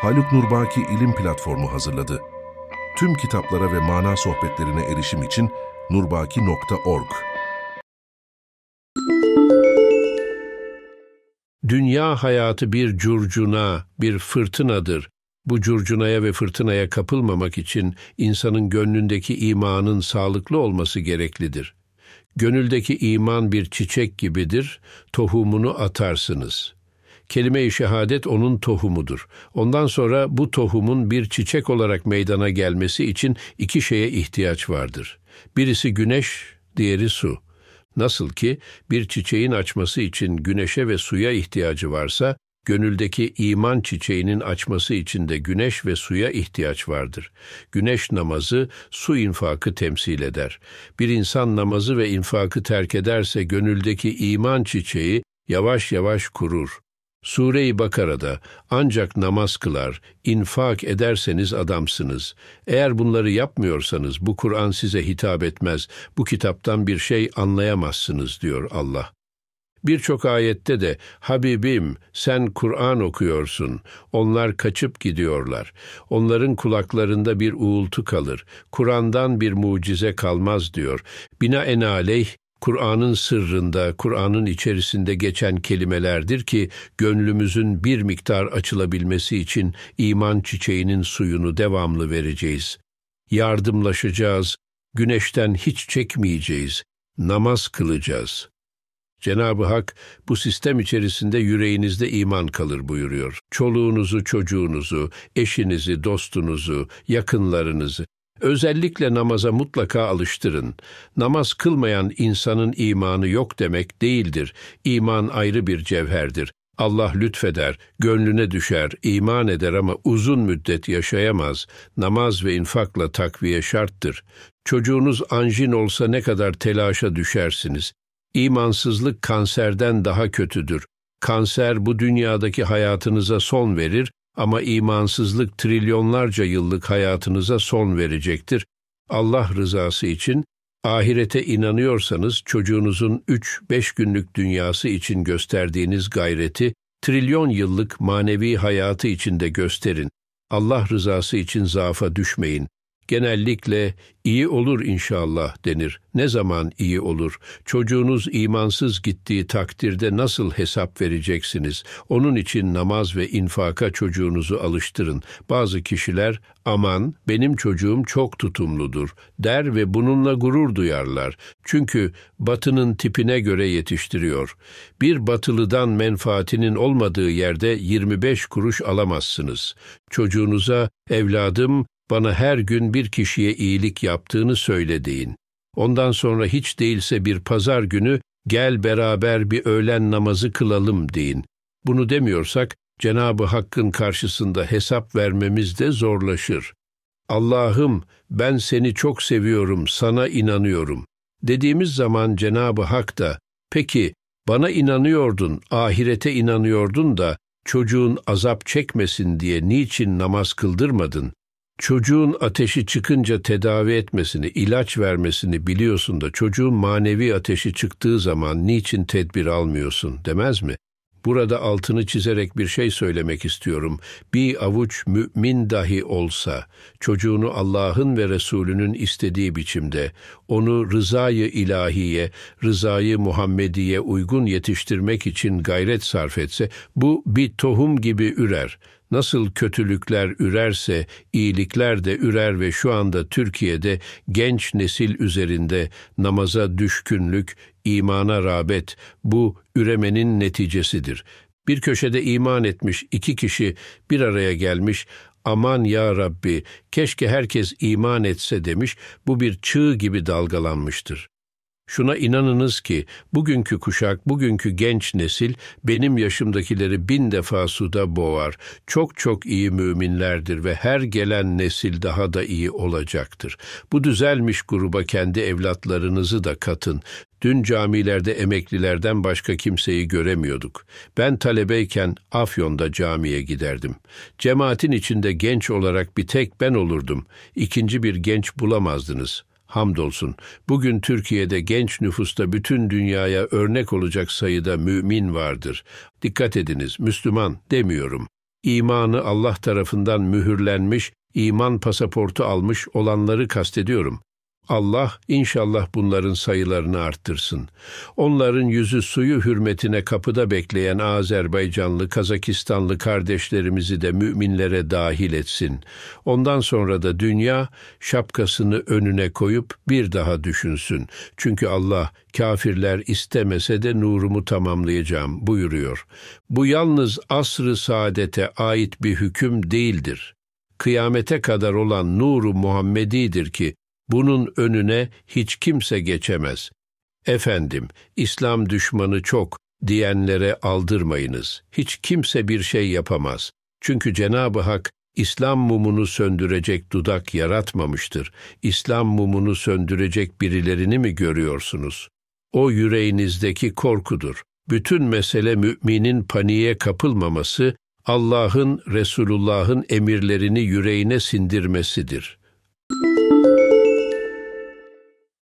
Haluk Nurbaki İlim Platformu hazırladı. Tüm kitaplara ve mana sohbetlerine erişim için nurbaki.org Dünya hayatı bir curcuna, bir fırtınadır. Bu curcunaya ve fırtınaya kapılmamak için insanın gönlündeki imanın sağlıklı olması gereklidir. Gönüldeki iman bir çiçek gibidir, tohumunu atarsınız. Kelime-i şehadet onun tohumudur. Ondan sonra bu tohumun bir çiçek olarak meydana gelmesi için iki şeye ihtiyaç vardır. Birisi güneş, diğeri su. Nasıl ki bir çiçeğin açması için güneşe ve suya ihtiyacı varsa, gönüldeki iman çiçeğinin açması için de güneş ve suya ihtiyaç vardır. Güneş namazı su infakı temsil eder. Bir insan namazı ve infakı terk ederse gönüldeki iman çiçeği yavaş yavaş kurur. Sure-i Bakara'da ancak namaz kılar, infak ederseniz adamsınız. Eğer bunları yapmıyorsanız bu Kur'an size hitap etmez, bu kitaptan bir şey anlayamazsınız diyor Allah. Birçok ayette de Habibim sen Kur'an okuyorsun. Onlar kaçıp gidiyorlar. Onların kulaklarında bir uğultu kalır. Kur'an'dan bir mucize kalmaz diyor. Binaenaleyh Kur'an'ın sırrında, Kur'an'ın içerisinde geçen kelimelerdir ki gönlümüzün bir miktar açılabilmesi için iman çiçeğinin suyunu devamlı vereceğiz. Yardımlaşacağız, güneşten hiç çekmeyeceğiz, namaz kılacağız. Cenab-ı Hak bu sistem içerisinde yüreğinizde iman kalır buyuruyor. Çoluğunuzu, çocuğunuzu, eşinizi, dostunuzu, yakınlarınızı, Özellikle namaza mutlaka alıştırın. Namaz kılmayan insanın imanı yok demek değildir. İman ayrı bir cevherdir. Allah lütfeder, gönlüne düşer, iman eder ama uzun müddet yaşayamaz. Namaz ve infakla takviye şarttır. Çocuğunuz anjin olsa ne kadar telaşa düşersiniz. İmansızlık kanserden daha kötüdür. Kanser bu dünyadaki hayatınıza son verir ama imansızlık trilyonlarca yıllık hayatınıza son verecektir. Allah rızası için ahirete inanıyorsanız çocuğunuzun 3-5 günlük dünyası için gösterdiğiniz gayreti trilyon yıllık manevi hayatı içinde gösterin. Allah rızası için zaafa düşmeyin genellikle iyi olur inşallah denir. Ne zaman iyi olur? Çocuğunuz imansız gittiği takdirde nasıl hesap vereceksiniz? Onun için namaz ve infaka çocuğunuzu alıştırın. Bazı kişiler aman benim çocuğum çok tutumludur der ve bununla gurur duyarlar. Çünkü batının tipine göre yetiştiriyor. Bir batılıdan menfaatinin olmadığı yerde 25 kuruş alamazsınız. Çocuğunuza evladım bana her gün bir kişiye iyilik yaptığını söyle deyin. Ondan sonra hiç değilse bir pazar günü gel beraber bir öğlen namazı kılalım deyin. Bunu demiyorsak Cenabı Hakk'ın karşısında hesap vermemiz de zorlaşır. Allah'ım ben seni çok seviyorum, sana inanıyorum. Dediğimiz zaman Cenabı Hak da peki bana inanıyordun, ahirete inanıyordun da çocuğun azap çekmesin diye niçin namaz kıldırmadın? Çocuğun ateşi çıkınca tedavi etmesini, ilaç vermesini biliyorsun da çocuğun manevi ateşi çıktığı zaman niçin tedbir almıyorsun demez mi? Burada altını çizerek bir şey söylemek istiyorum. Bir avuç mümin dahi olsa çocuğunu Allah'ın ve Resulünün istediği biçimde onu rızayı ilahiye, rızayı Muhammediye uygun yetiştirmek için gayret sarf etse bu bir tohum gibi ürer. Nasıl kötülükler ürerse iyilikler de ürer ve şu anda Türkiye'de genç nesil üzerinde namaza düşkünlük, imana rağbet bu üremenin neticesidir. Bir köşede iman etmiş iki kişi bir araya gelmiş, aman ya Rabbi keşke herkes iman etse demiş, bu bir çığ gibi dalgalanmıştır. Şuna inanınız ki bugünkü kuşak, bugünkü genç nesil benim yaşımdakileri bin defa suda boğar. Çok çok iyi müminlerdir ve her gelen nesil daha da iyi olacaktır. Bu düzelmiş gruba kendi evlatlarınızı da katın. Dün camilerde emeklilerden başka kimseyi göremiyorduk. Ben talebeyken Afyon'da camiye giderdim. Cemaatin içinde genç olarak bir tek ben olurdum. İkinci bir genç bulamazdınız. Hamdolsun bugün Türkiye'de genç nüfusta bütün dünyaya örnek olacak sayıda mümin vardır. Dikkat ediniz Müslüman demiyorum. imanı Allah tarafından mühürlenmiş, iman pasaportu almış olanları kastediyorum. Allah inşallah bunların sayılarını arttırsın. Onların yüzü suyu hürmetine kapıda bekleyen Azerbaycanlı, Kazakistanlı kardeşlerimizi de müminlere dahil etsin. Ondan sonra da dünya şapkasını önüne koyup bir daha düşünsün. Çünkü Allah kafirler istemese de nurumu tamamlayacağım buyuruyor. Bu yalnız asrı saadete ait bir hüküm değildir. Kıyamete kadar olan nuru Muhammedi'dir ki bunun önüne hiç kimse geçemez. Efendim, İslam düşmanı çok diyenlere aldırmayınız. Hiç kimse bir şey yapamaz. Çünkü Cenab-ı Hak İslam mumunu söndürecek dudak yaratmamıştır. İslam mumunu söndürecek birilerini mi görüyorsunuz? O yüreğinizdeki korkudur. Bütün mesele müminin paniğe kapılmaması, Allah'ın, Resulullah'ın emirlerini yüreğine sindirmesidir.''